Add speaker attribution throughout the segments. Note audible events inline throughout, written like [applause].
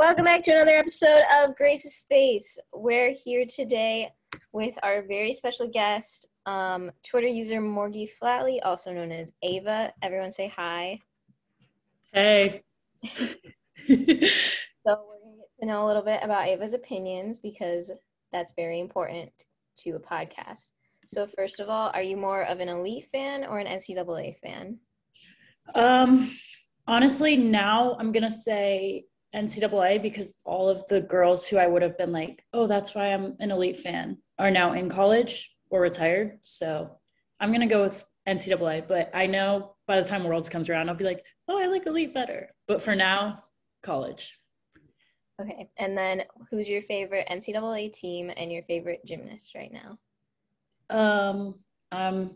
Speaker 1: Welcome back to another episode of Grace's Space. We're here today with our very special guest, um, Twitter user Morgie Flatley, also known as Ava. Everyone say hi.
Speaker 2: Hey. [laughs]
Speaker 1: so we're going to get to know a little bit about Ava's opinions because that's very important to a podcast. So first of all, are you more of an elite fan or an NCAA fan?
Speaker 2: Um, honestly, now I'm gonna say NCAA because all of the girls who I would have been like, oh, that's why I'm an elite fan, are now in college or retired. So I'm gonna go with NCAA. But I know by the time Worlds comes around, I'll be like, oh, I like elite better. But for now, college.
Speaker 1: Okay, and then who's your favorite NCAA team and your favorite gymnast right now?
Speaker 2: Um, I'm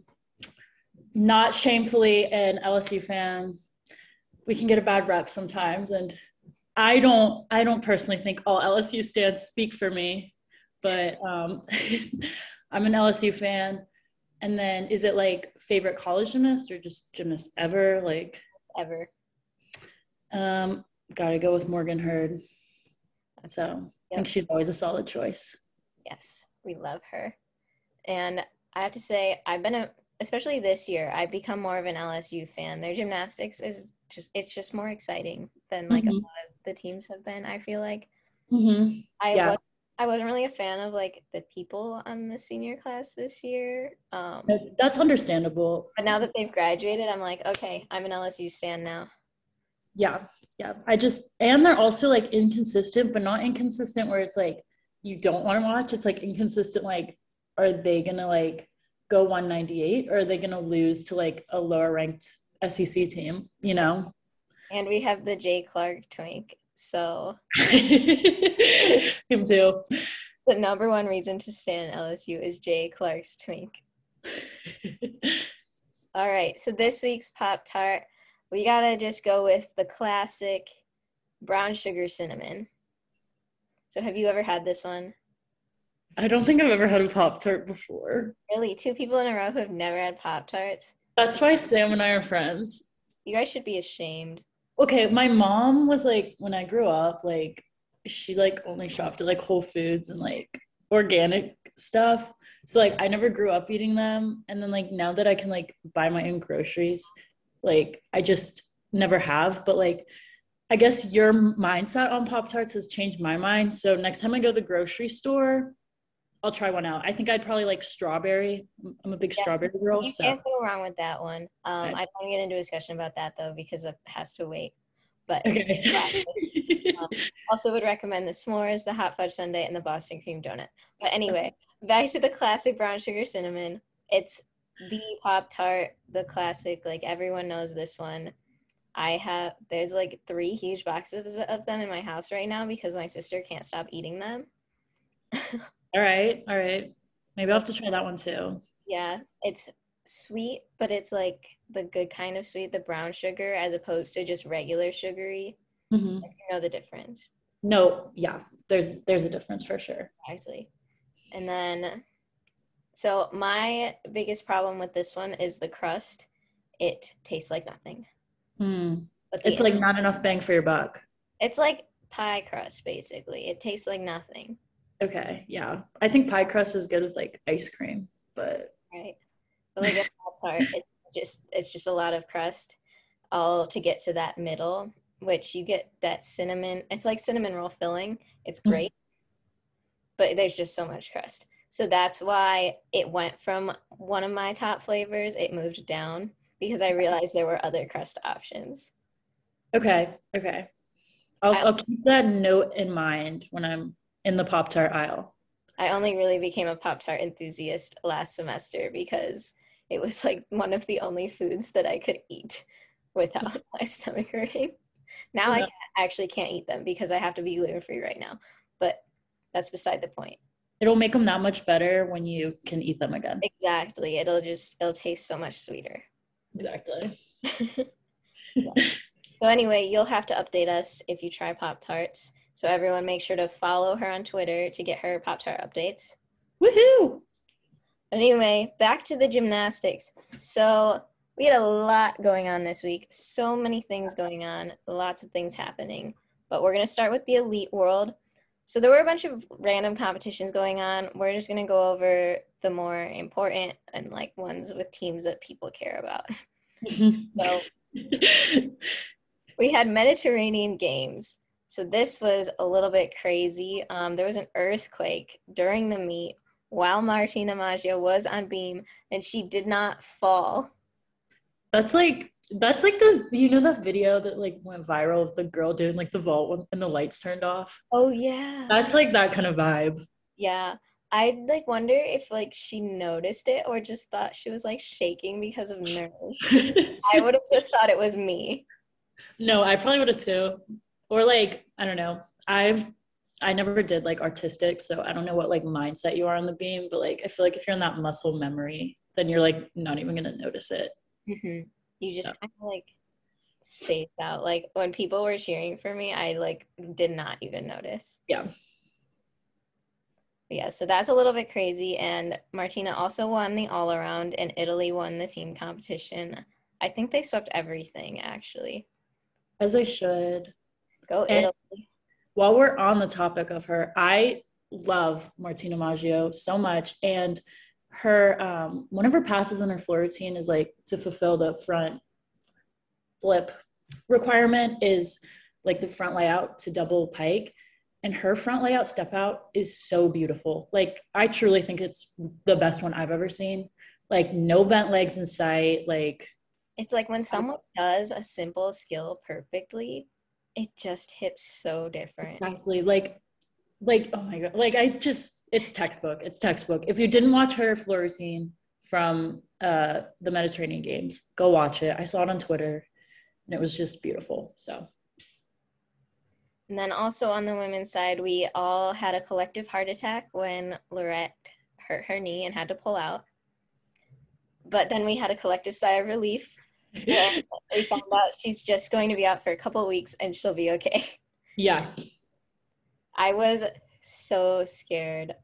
Speaker 2: not shamefully an LSU fan. We can get a bad rep sometimes, and I don't. I don't personally think all LSU stands speak for me, but um, [laughs] I'm an LSU fan. And then, is it like favorite college gymnast or just gymnast ever? Like
Speaker 1: ever.
Speaker 2: Um, gotta go with Morgan Hurd. So. I think she's always a solid choice.
Speaker 1: Yes, we love her. And I have to say, I've been a, especially this year, I've become more of an LSU fan. Their gymnastics is just, it's just more exciting than like mm-hmm. a lot of the teams have been. I feel like.
Speaker 2: Mm-hmm.
Speaker 1: I yeah. was, I wasn't really a fan of like the people on the senior class this year. Um,
Speaker 2: That's understandable.
Speaker 1: But now that they've graduated, I'm like, okay, I'm an LSU fan now.
Speaker 2: Yeah, yeah. I just and they're also like inconsistent, but not inconsistent where it's like you don't want to watch. It's like inconsistent, like are they gonna like go 198 or are they gonna lose to like a lower ranked SEC team? You know.
Speaker 1: And we have the Jay Clark twink, so [laughs]
Speaker 2: him too.
Speaker 1: The number one reason to stay in LSU is Jay Clark's twink. [laughs] All right, so this week's Pop Tart, we gotta just go with the classic brown sugar cinnamon. So, have you ever had this one?
Speaker 2: I don't think I've ever had a Pop Tart before.
Speaker 1: Really? Two people in a row who have never had Pop Tarts?
Speaker 2: That's why Sam and I are friends.
Speaker 1: You guys should be ashamed.
Speaker 2: Okay, my mom was like, when I grew up, like, she like only shopped at like Whole Foods and like organic stuff. So like I never grew up eating them. And then like now that I can like buy my own groceries, like I just never have. But like I guess your mindset on Pop Tarts has changed my mind. So next time I go to the grocery store, I'll try one out. I think I'd probably like strawberry. I'm a big yeah, strawberry girl.
Speaker 1: You
Speaker 2: so.
Speaker 1: can't go wrong with that one. Um, okay. I don't want to get into a discussion about that though because it has to wait. But okay. [laughs] [laughs] um, also would recommend the s'mores, the hot fudge sundae, and the Boston cream donut. But anyway, back to the classic brown sugar cinnamon. It's the Pop Tart, the classic. Like everyone knows this one. I have there's like three huge boxes of them in my house right now because my sister can't stop eating them. [laughs]
Speaker 2: All right. All right. Maybe I'll have to try that one too.
Speaker 1: Yeah. It's sweet, but it's like the good kind of sweet, the brown sugar, as opposed to just regular sugary.
Speaker 2: Mm-hmm.
Speaker 1: You know the difference.
Speaker 2: No, yeah. There's there's a difference for sure.
Speaker 1: Actually. And then so my biggest problem with this one is the crust. It tastes like nothing.
Speaker 2: Mm. It's like not enough bang for your buck.
Speaker 1: It's like pie crust basically. It tastes like nothing.
Speaker 2: Okay, yeah. I think pie crust is good with like ice cream, but
Speaker 1: right. But like a part, it's just it's just a lot of crust, all to get to that middle, which you get that cinnamon. It's like cinnamon roll filling. It's mm-hmm. great, but there's just so much crust. So that's why it went from one of my top flavors. It moved down because I realized there were other crust options.
Speaker 2: Okay. Okay. I'll, I'll keep that note in mind when I'm in the Pop Tart aisle?
Speaker 1: I only really became a Pop Tart enthusiast last semester because it was like one of the only foods that I could eat without [laughs] my stomach hurting. Now yeah. I can't, actually can't eat them because I have to be gluten free right now. But that's beside the point.
Speaker 2: It'll make them that much better when you can eat them again.
Speaker 1: Exactly. It'll just it'll taste so much sweeter.
Speaker 2: Exactly. [laughs] [laughs]
Speaker 1: yeah. So anyway, you'll have to update us if you try Pop Tarts. So everyone make sure to follow her on Twitter to get her Pop Tart updates.
Speaker 2: Woohoo!
Speaker 1: But Anyway, back to the gymnastics. So we had a lot going on this week. So many things going on, lots of things happening. But we're going to start with the elite world. So there were a bunch of random competitions going on. We're just going to go over the more important and like ones with teams that people care about. [laughs] so we had Mediterranean Games. So this was a little bit crazy. Um, there was an earthquake during the meet while Martina Maggio was on beam and she did not fall.
Speaker 2: That's like that's like the you know that video that like went viral of the girl doing like the vault and the lights turned off.
Speaker 1: Oh yeah.
Speaker 2: That's like that kind of vibe.
Speaker 1: Yeah. I'd like wonder if like she noticed it or just thought she was like shaking because of nerves. [laughs] I would have just thought it was me.
Speaker 2: No, I probably would have too. Or like, I don't know. I've I never did like artistic, so I don't know what like mindset you are on the beam, but like I feel like if you're in that muscle memory, then you're like not even gonna notice it.
Speaker 1: Mm-hmm. You just so. kind of like spaced out. Like when people were cheering for me, I like did not even notice.
Speaker 2: Yeah.
Speaker 1: yeah, so that's a little bit crazy. And Martina also won the all around, and Italy won the team competition. I think they swept everything actually.
Speaker 2: As they should.
Speaker 1: Go and Italy.
Speaker 2: While we're on the topic of her, I love Martina Maggio so much. And her um, one of her passes in her floor routine is like to fulfill the front flip requirement is like the front layout to double pike and her front layout step out is so beautiful like i truly think it's the best one i've ever seen like no bent legs in sight like
Speaker 1: it's like when someone does a simple skill perfectly it just hits so different.
Speaker 2: Exactly like like oh my god like i just it's textbook it's textbook. If you didn't watch her floor routine from uh the mediterranean games go watch it. I saw it on twitter and it was just beautiful so.
Speaker 1: And then also on the women's side we all had a collective heart attack when Lorette hurt her knee and had to pull out. But then we had a collective sigh of relief [laughs] we found out she's just going to be out for a couple weeks and she'll be okay
Speaker 2: yeah
Speaker 1: I was so scared.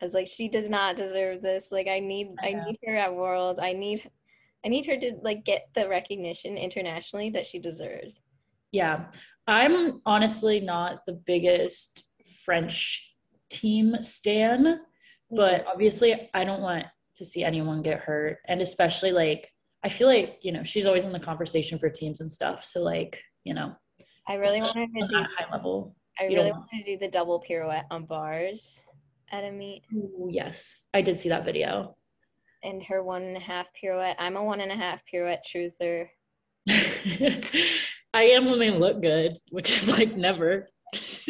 Speaker 1: I was like, she does not deserve this. Like, I need, I, I need her at World. I need, I need her to like get the recognition internationally that she deserves.
Speaker 2: Yeah, I'm honestly not the biggest French team stan, but mm-hmm. obviously I don't want to see anyone get hurt, and especially like I feel like you know she's always in the conversation for teams and stuff. So like you know,
Speaker 1: I really want her
Speaker 2: to do high level.
Speaker 1: I really want to do the double pirouette on bars at a meet.
Speaker 2: Ooh, yes, I did see that video.
Speaker 1: And her one and a half pirouette. I'm a one and a half pirouette truther. [laughs]
Speaker 2: I am when they look good, which is like never. [laughs]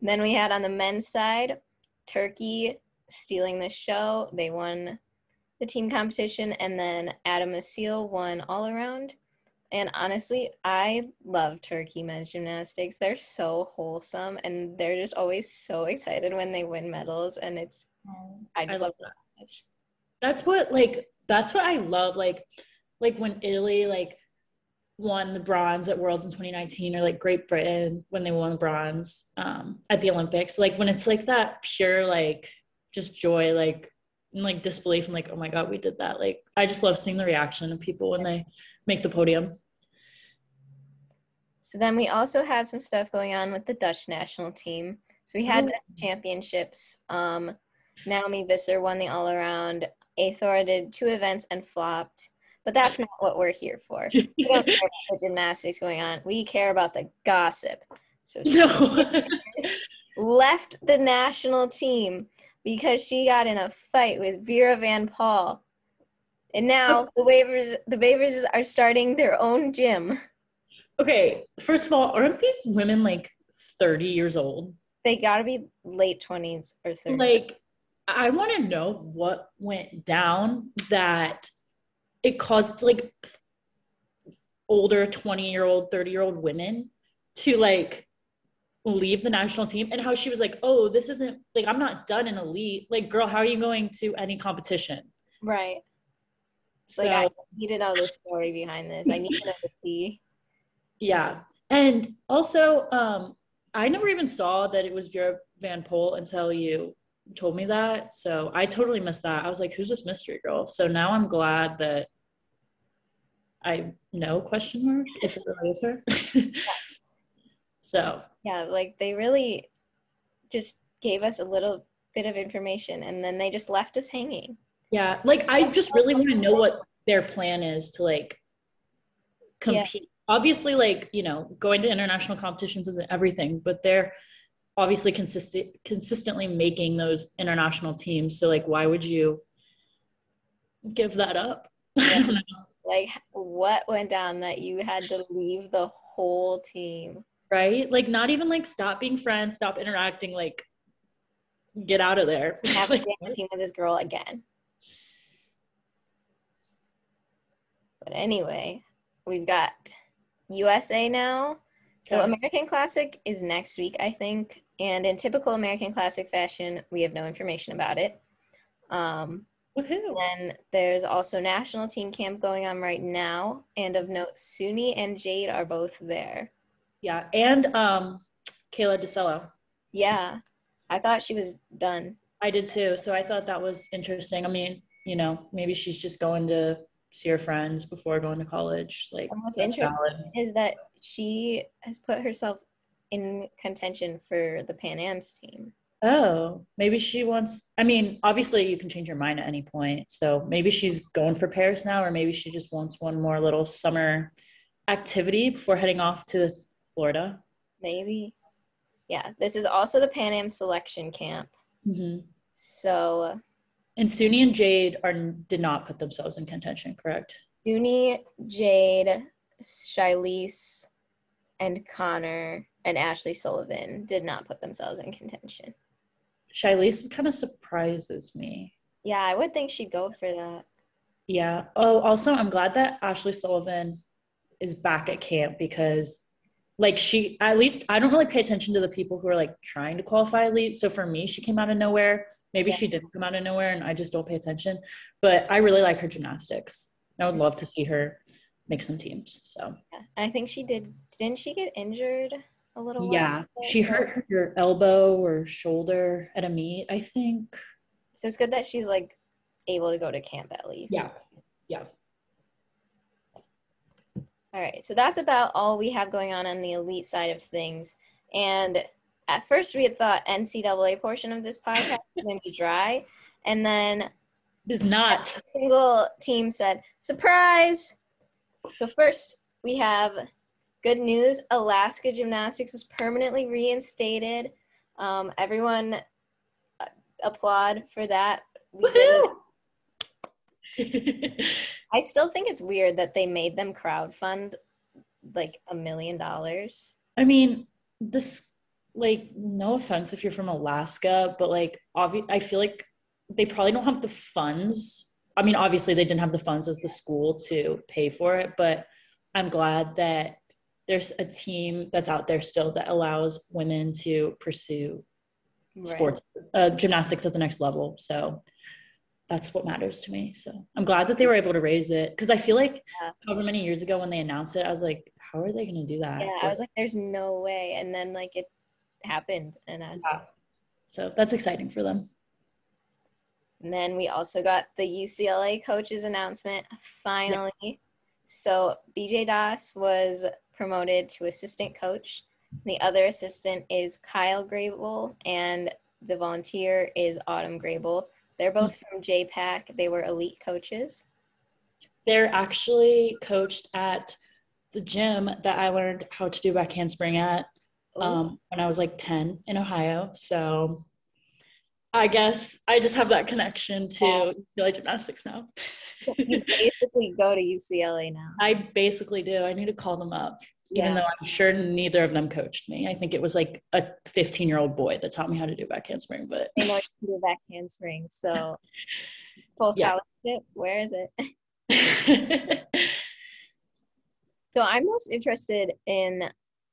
Speaker 1: then we had on the men's side, Turkey stealing the show. They won the team competition, and then Adem Asil won all around. And honestly, I love turkey men's gymnastics. They're so wholesome and they're just always so excited when they win medals. And it's, I just I love, love that.
Speaker 2: That's what, like, that's what I love. Like, like when Italy, like, won the bronze at Worlds in 2019 or like Great Britain when they won the bronze um, at the Olympics. Like when it's like that pure, like, just joy, like, like disbelief and like, oh my God, we did that. Like, I just love seeing the reaction of people when they make the podium.
Speaker 1: So then we also had some stuff going on with the Dutch national team. So we had oh. championships. Um, Naomi Visser won the all around. Eythora did two events and flopped. But that's not what we're here for. We don't care about [laughs] the gymnastics going on. We care about the gossip. So no. left the national team because she got in a fight with Vera Van Pol and now the Wevers the Wevers are starting their own gym.
Speaker 2: Okay, first of all, aren't these women like 30 years old?
Speaker 1: They gotta be late 20s or 30.
Speaker 2: Like, I want to know what went down that it caused like older 20 year old, 30 year old women to like leave the national team and how she was like, oh, this isn't like, I'm not done in elite. Like, girl, how are you going to any competition?
Speaker 1: Right. So, like I need to know the story behind this. I need to know the [laughs] tea.
Speaker 2: Yeah. And also, um, I never even saw that it was Vera Van Pol until you told me that. So I totally missed that. I was like, who's this mystery girl? So now I'm glad that I know question mark if it really is her. [laughs] So
Speaker 1: yeah, like they really just gave us a little bit of information and then they just left us hanging.
Speaker 2: Yeah, like I just really want to know what their plan is to like compete. Yeah. Obviously, like you know, going to international competitions isn't everything, but they're obviously consistent consistently making those international teams. So like, why would you give that up?
Speaker 1: Yeah. [laughs] like, what went down that you had to leave the whole team?
Speaker 2: Right? Like, not even like stop being friends, stop interacting. Like, get out of there.
Speaker 1: Have a [laughs] team with this girl again. But anyway, we've got USA now. So American Classic is next week, I think. And in typical American Classic fashion, we have no information about it. Um, Then there's also national team camp going on right now. And of note, Suni and Jade are both there.
Speaker 2: Yeah. And um, Kayla DiCello.
Speaker 1: Yeah. I thought she was done.
Speaker 2: I did too. So I thought that was interesting. I mean, you know, maybe she's just going to see her friends before going to college. Like,
Speaker 1: and what's interesting valid. is that she has put herself in contention for the Pan Am's team.
Speaker 2: Oh, maybe she wants. I mean, obviously, you can change your mind at any point. So maybe she's going for Paris now, or maybe she just wants one more little summer activity before heading off to Florida.
Speaker 1: Maybe. Yeah, this is also the Pan Am selection camp. Mm-hmm. So
Speaker 2: and Suni and Jade are did not put themselves in contention, correct?
Speaker 1: Suni, Jade, Shilese, and Konnor and Ashley Sullivan did not put themselves in contention.
Speaker 2: Shilese kind of surprises me.
Speaker 1: Yeah, I would think she'd go for that.
Speaker 2: Yeah. Oh, also, I'm glad that Ashley Sullivan is back at camp because, like, she at least I don't really pay attention to the people who are like trying to qualify elite. So for me, she came out of nowhere. Maybe yeah. she didn't come out of nowhere and I just don't pay attention. But I really like her gymnastics. I would love to see her make some teams. So
Speaker 1: yeah. I think she did. Didn't she get injured a little?
Speaker 2: Yeah, she so. hurt her elbow or shoulder at a meet. I think.
Speaker 1: So it's good that she's like able to go to camp at least.
Speaker 2: Yeah. Yeah.
Speaker 1: All right. So that's about all we have going on on the elite side of things. And at first we had thought NCAA portion of this podcast was going to be dry, and then
Speaker 2: is not.
Speaker 1: single team said surprise. So first we have good news: Alaska Gymnastics was permanently reinstated. Um, everyone uh, applaud for that. [laughs] I still think it's weird that they made them crowd fund like a million dollars.
Speaker 2: I mean, this like no offense if you're from Alaska, but like obvi- I feel like they probably don't have the funds. I mean, obviously they didn't have the funds as the school to pay for it, but I'm glad that there's a team that's out there still that allows women to pursue right. sports uh, gymnastics at the next level. So that's what matters to me. So I'm glad that they were able to raise it because I feel like yeah. however many years ago when they announced it, I was like, how are they going to do that?
Speaker 1: Yeah, but, I was like, there's no way. And then like it happened and uh, yeah.
Speaker 2: so that's exciting for them
Speaker 1: and then we also got the ucla coaches announcement finally yes. so bj das was promoted to assistant coach the other assistant is kyle grable and the volunteer is autumn grable they're both mm-hmm. from jpac they were elite coaches
Speaker 2: they're actually coached at the gym that i learned how to do back handspring at um, when I was like 10 in Ohio. So I guess I just have that connection to yeah. UCLA gymnastics now. [laughs]
Speaker 1: you basically go to UCLA now.
Speaker 2: I basically do. I need to call them up, yeah. even though I'm sure neither of them coached me. I think it was like a 15 year old boy that taught me how to do back handspring. But
Speaker 1: I know to do back handspring. So [laughs] full scholarship. Yeah. Where is it? [laughs] [laughs] so I'm most interested in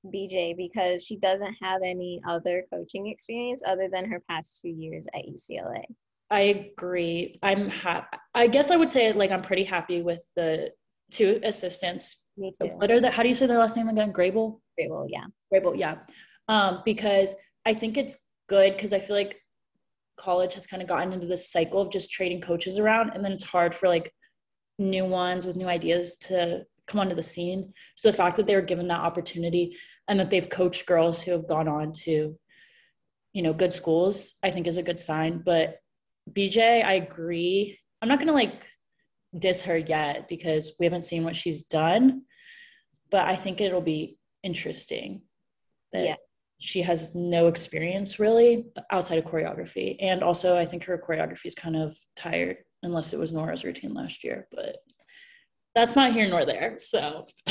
Speaker 1: BJ because she doesn't have any other coaching experience other than her past two years at UCLA.
Speaker 2: I agree. I'm ha- I guess I would say like I'm pretty happy with the two assistants.
Speaker 1: Me too.
Speaker 2: What are the how do you say their last name again? Grable?
Speaker 1: Grable, yeah.
Speaker 2: Grable, yeah. Um, because I think it's good because I feel like college has kind of gotten into this cycle of just trading coaches around and then it's hard for like new ones with new ideas to come onto the scene. So the fact that they were given that opportunity and that they've coached girls who have gone on to, you know, good schools, I think is a good sign. But BJ, I agree. I'm not gonna like diss her yet because we haven't seen what she's done, but I think it'll be interesting that yeah. she has no experience really outside of choreography. And also I think her choreography is kind of tired unless it was Nora's routine last year, but that's not here nor there. So [laughs]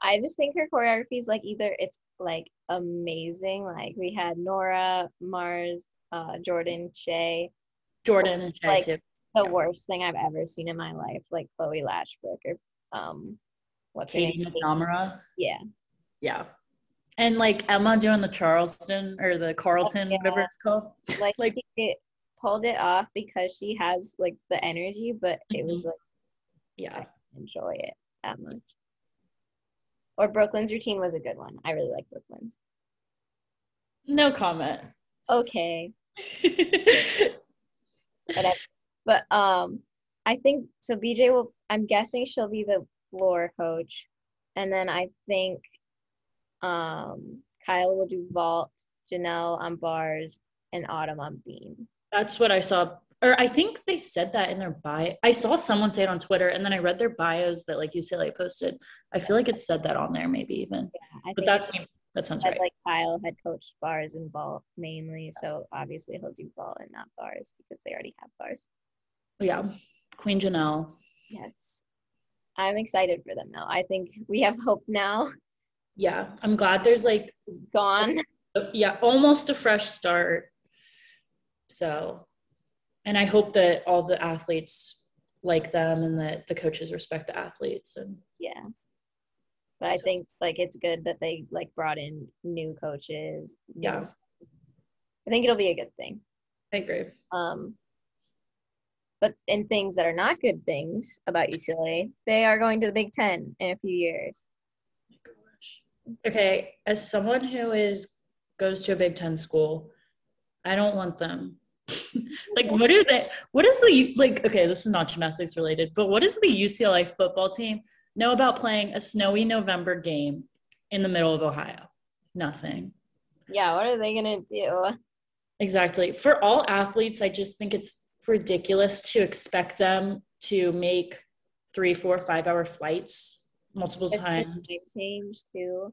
Speaker 1: I just think her choreography is like either it's like amazing, like we had Nora, Mars, uh, Jordan, Shay.
Speaker 2: Jordan and Shay
Speaker 1: like,
Speaker 2: too.
Speaker 1: The worst thing I've ever seen in my life, like Chloe Lashbrook or um
Speaker 2: what's Katie McNamara.
Speaker 1: Yeah.
Speaker 2: Yeah. And like Emma doing the Charleston or the Carlton, oh, yeah. whatever it's called. [laughs]
Speaker 1: Like, [laughs] like it pulled it off because she has like the energy, but it mm-hmm. was like
Speaker 2: yeah,
Speaker 1: enjoy it that much. Or Brooklyn's routine was a good one. I really like Brooklyn's.
Speaker 2: No comment.
Speaker 1: Okay. [laughs] but, I, but um I think so BJ will I'm guessing she'll be the floor coach. And then I think um Kyle will do vault, Janelle on bars, and Autumn on beam.
Speaker 2: That's what I saw. Or I think they said that in their bio. I saw someone say it on Twitter, and then I read their bios that like UCLA posted. I feel like it said that on there, maybe even. Yeah, but that's that sounds right.
Speaker 1: Like Kyle had coached bars and vault mainly, so obviously he'll do vault and not bars because they already have bars.
Speaker 2: Yeah, Queen Janelle.
Speaker 1: Yes, I'm excited for them now. I think we have hope now.
Speaker 2: Yeah, I'm glad there's like
Speaker 1: it's gone.
Speaker 2: Yeah, almost a fresh start so, and I hope that all the athletes like them and that the coaches respect the athletes and
Speaker 1: yeah. But I think like it's good that they like brought in new coaches.
Speaker 2: Yeah.
Speaker 1: I think it'll be a good thing.
Speaker 2: I agree.
Speaker 1: Um but in things that are not good things about UCLA, they are going to the Big Ten in a few years.
Speaker 2: Okay, as someone who is goes to a Big Ten school, I don't want them. [laughs] like, what are they? What is the like? Okay, this is not gymnastics related, but what does the UCLA football team know about playing a snowy November game in the middle of Ohio? Nothing.
Speaker 1: Yeah, what are they gonna do?
Speaker 2: Exactly. For all athletes, I just think it's ridiculous to expect them to make three, four, five hour flights multiple it's times.
Speaker 1: Change too.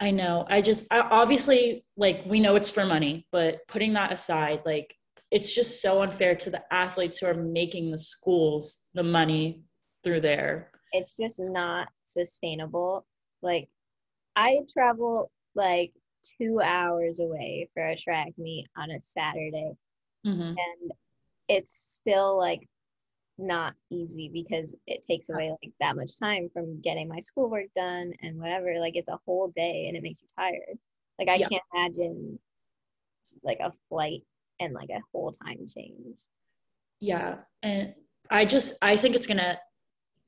Speaker 2: I know. I just I, obviously like we know it's for money, but putting that aside, like it's just so unfair to the athletes who are making the schools the money through there.
Speaker 1: It's just not sustainable. Like I travel like two hours away for a track meet on a Saturday. Mm-hmm. And it's still like not easy because it takes away like that much time from getting my schoolwork done and whatever. Like it's a whole day and it makes you tired. Like I yeah. can't imagine like a flight and like a whole time change.
Speaker 2: Yeah. And I just I think it's gonna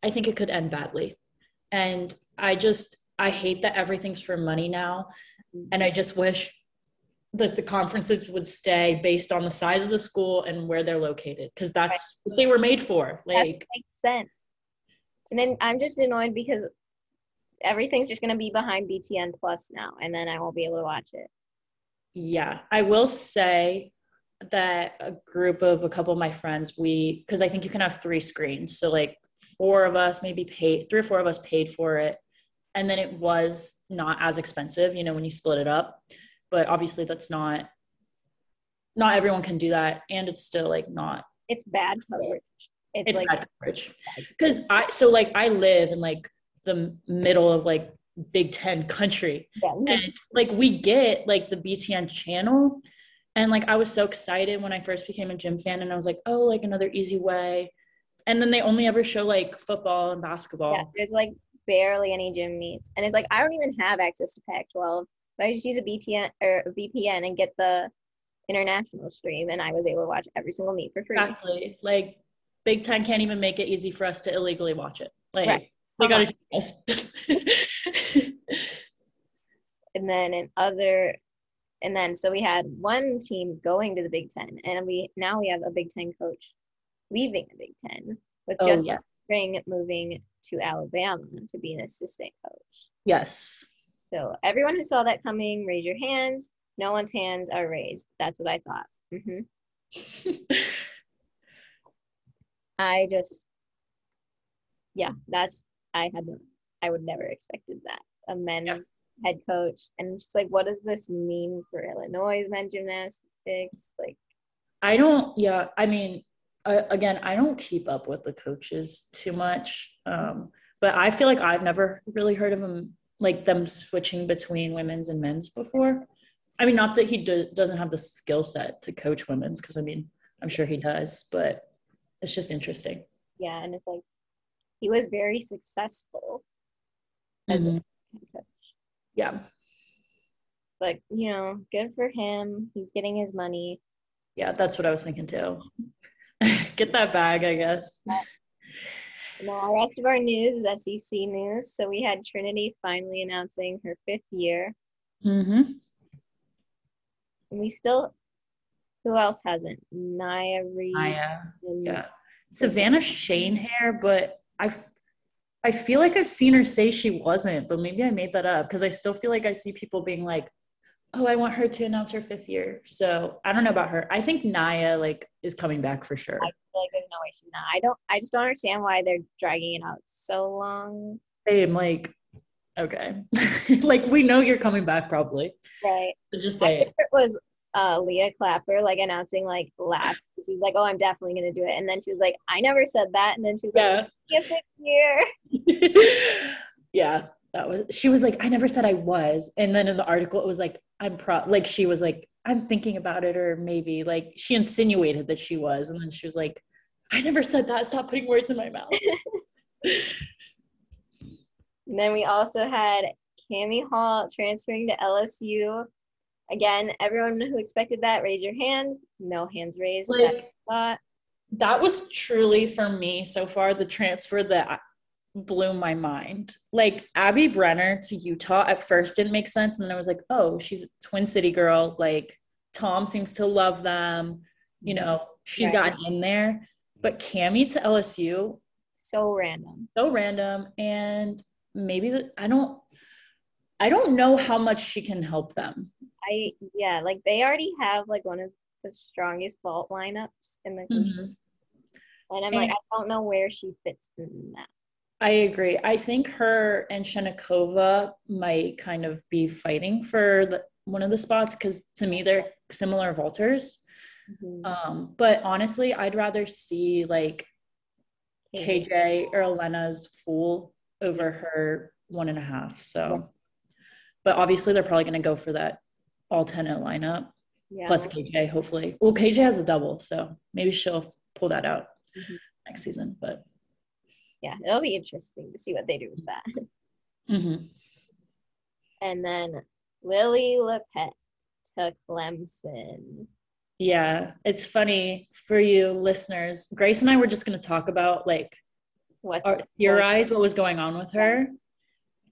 Speaker 2: I think it could end badly. And I just I hate that everything's for money now. Mm-hmm. And I just wish that the conferences would stay based on the size of the school and where they're located because that's right. what they were made for like that
Speaker 1: makes sense. And then i'm just annoyed because everything's just going to be behind btn plus now and then i won't be able to watch it.
Speaker 2: Yeah i will say that a group of a couple of my friends we because i think you can have three screens so like four of us maybe paid three or four of us paid for it and then it was not as expensive you know when you split it up but obviously that's not not everyone can do that. And it's still like not
Speaker 1: it's bad coverage.
Speaker 2: It's, it's like bad coverage. Because i so like i live in like the middle of like big ten country. Yeah, and like we get like the btn channel. And like i was so excited when i first became a gym fan and i was like oh like another easy way. And then they only ever show like football and basketball. Yeah,
Speaker 1: there's like barely any gym meets. And it's like i don't even have access to pac 12 but I just use a BTN or a VPN and get the international stream, and I was able to watch every single meet for free.
Speaker 2: Exactly. Like Big Ten can't even make it easy for us to illegally watch it. Like right. they got [laughs] to
Speaker 1: and then in other, and then so we had one team going to the Big Ten, and we now we have a Big Ten coach leaving the Big Ten with oh, just yeah. Spring moving to Alabama to be an assistant coach.
Speaker 2: Yes.
Speaker 1: So everyone who saw that coming, raise your hands. No one's hands are raised. That's what I thought. Mm-hmm. [laughs] I just, yeah, that's I had I would never expected that a men's head coach, and just like, what does this mean for Illinois men's gymnastics? Like,
Speaker 2: I don't. Yeah, I mean, uh, again, I don't keep up with the coaches too much, um, but I feel like I've never really heard of them like them switching between women's and men's before. I mean, not that he do, doesn't have the skill set to coach women's, because I mean, I'm sure he does, but it's just interesting.
Speaker 1: Yeah, and it's like he was very successful as mm-hmm. a coach.
Speaker 2: Yeah.
Speaker 1: But you know, good for him. He's getting his money.
Speaker 2: Yeah, that's what I was thinking too. [laughs] Get that bag, I guess.
Speaker 1: Now, the rest of our news is SEC news. So we had Trinity finally announcing her fifth year.
Speaker 2: Mm-hmm.
Speaker 1: And we still, who else hasn't? Nya Reed.
Speaker 2: Nia. Yeah. Savannah Schoenherr, but I I feel like I've seen her say she wasn't, but maybe I made that up because I still feel like I see people being like, "Oh, I want her to announce her fifth year." So I don't know about her. I think Nia like is coming back for sure. I
Speaker 1: like there's no way she's not. I don't. I just don't understand why they're dragging it out so long.
Speaker 2: Same, like, okay, [laughs] like we know you're coming back probably.
Speaker 1: Right.
Speaker 2: So just say it.
Speaker 1: it was uh, Leah Clapper like announcing like last. She's like, "Oh, I'm definitely gonna do it," and then she was like, "I never said that," and then she was yeah. like, "Give it
Speaker 2: here." [laughs] yeah, that was. She was like, "I never said I was," and then in the article it was like, "I'm pro," like she was like, "I'm thinking about it," or maybe like she insinuated that she was, and then she was like, "I never said that. Stop putting words in my mouth." [laughs]
Speaker 1: and then we also had Cami Hall transferring to LSU Again, everyone who expected that, raise your hands. No hands raised.
Speaker 2: Like, that, that was truly for me so far the transfer that blew my mind. Like Abby Brenner to Utah at first didn't make sense. And then I was like, oh, she's a Twin City girl. Like Tom seems to love them. You know, she's right. gotten in there. But Cami to LSU.
Speaker 1: So random.
Speaker 2: So random. And maybe the, I don't I don't know how much she can help them.
Speaker 1: I yeah, like they already have like one of the strongest vault lineups in the. Mm-hmm. And I'm and like, I don't know where she fits in that.
Speaker 2: I agree. I think her and Shennikova might kind of be fighting for the, one of the spots because to me they're similar vaulters. Mm-hmm. Um, but honestly, I'd rather see like KJ or Elena's full over her one and a half. So, but obviously they're probably going to go for that all 10 lineup yeah. plus KJ, hopefully. Well, KJ has a double, so maybe she'll pull that out mm-hmm. next season. But
Speaker 1: yeah, it'll be interesting to see what they do with that.
Speaker 2: Mm-hmm.
Speaker 1: And then Lily Lepet to Clemson.
Speaker 2: Yeah, it's funny for you listeners. Grace and I were just going to talk about like what theorize what was going on with her.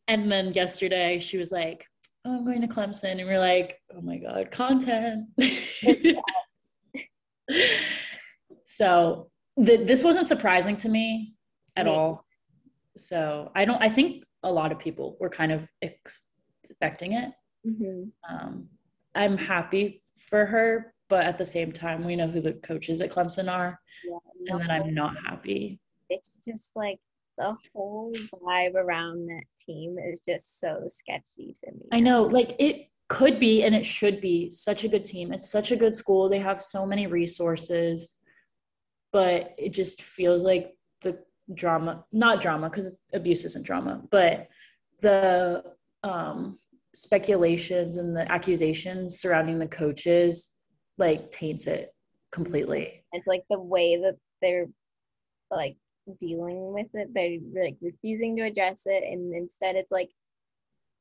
Speaker 2: And then yesterday she was like, oh, I'm going to Clemson. And we're like, oh my God, content. [laughs] so the, this wasn't surprising to me at all. So I don't, I think a lot of people were kind of expecting it.
Speaker 1: Mm-hmm.
Speaker 2: Um, I'm happy for her, but at the same time, we know who the coaches at Clemson are. Yeah, and then I'm not happy.
Speaker 1: It's just like the whole vibe around that team is just so sketchy to me.
Speaker 2: I know, like it could be and it should be such a good team. It's such a good school. They have so many resources, but it just feels like drama, not drama because abuse isn't drama, but the um speculations and the accusations surrounding the coaches like taints it completely.
Speaker 1: It's like the way that they're like dealing with it. They're like refusing to address it, and instead, it's like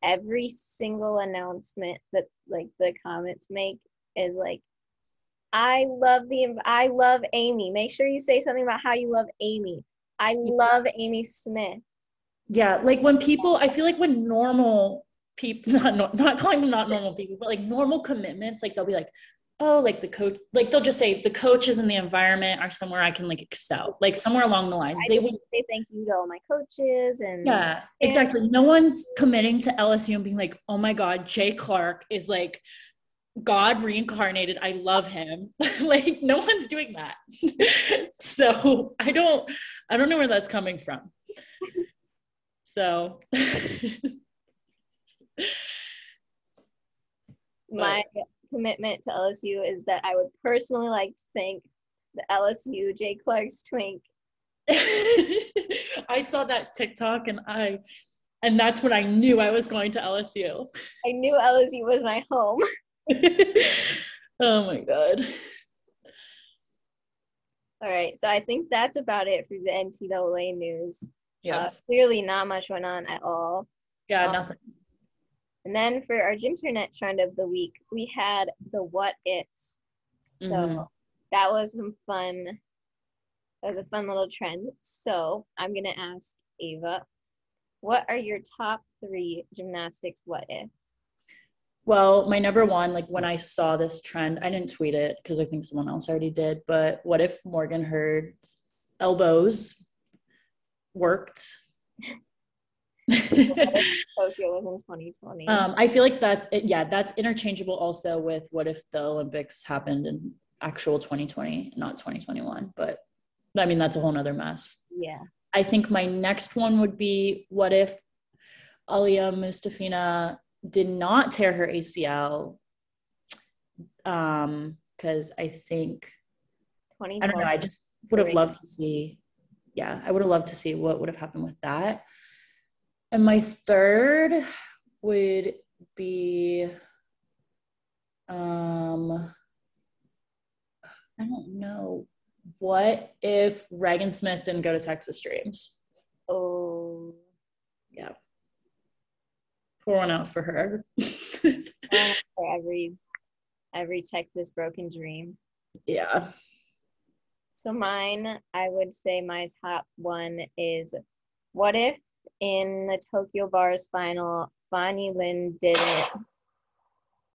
Speaker 1: every single announcement that like the comments make is like, "I love the I love Amy. Make sure you say something about how you love Amy. I love Amy Smith."
Speaker 2: Yeah, like when people, I feel like when normal people, [laughs] not not calling them not normal people, but like normal commitments, like they'll be like, oh, like the coach, like they'll just say the coaches and the environment are somewhere I can like excel, like somewhere along the lines.
Speaker 1: I
Speaker 2: they
Speaker 1: would say thank you to all my coaches and
Speaker 2: yeah, exactly. No one's committing to LSU and being like, oh my God, Jay Clark is like God reincarnated. I love him. [laughs] like no one's doing that. [laughs] so I don't, I don't know where that's coming from. So [laughs]
Speaker 1: my commitment to LSU is that I would personally like to thank the LSU Jay Clark's twink.
Speaker 2: I saw that TikTok and I and that's when I knew I was going to LSU.
Speaker 1: I knew LSU was my home. [laughs]
Speaker 2: oh my god.
Speaker 1: All right, so I think that's about it for the NCAA news.
Speaker 2: Yeah.
Speaker 1: Uh, clearly, not much went on at all.
Speaker 2: Yeah,
Speaker 1: Um,
Speaker 2: nothing.
Speaker 1: And then for our Gymternet trend of the week, we had the what ifs. So
Speaker 2: Mhm.
Speaker 1: that was some fun. That was a fun little trend. So I'm gonna ask Ava, what are your top three gymnastics what ifs?
Speaker 2: Well, my number one, like when I saw this trend, I didn't tweet it because I think someone else already did. But what if Morgan Hurd's elbows worked?
Speaker 1: Tokyo was in 2020.
Speaker 2: um, I feel like that's it. Yeah, that's interchangeable also with what if the Olympics happened in actual 2020, not 2021. But I mean, that's a whole nother mess.
Speaker 1: yeah.
Speaker 2: I think my next one would be what if Aliya Mustafina did not tear her ACL? Um, because I think
Speaker 1: 2020.
Speaker 2: I don't know, I just would have loved to see, yeah, I would have loved to see what would have happened with that. And my third would be um I don't know. What if Ragan Smith didn't go to Texas Dreams?
Speaker 1: Oh,
Speaker 2: Yeah. Pour one out for her.
Speaker 1: uh, [laughs] for every every Texas broken dream.
Speaker 2: yeah.
Speaker 1: So mine, I would say my top one is what if in the Tokyo Bars final, Bonnie Lynn didn't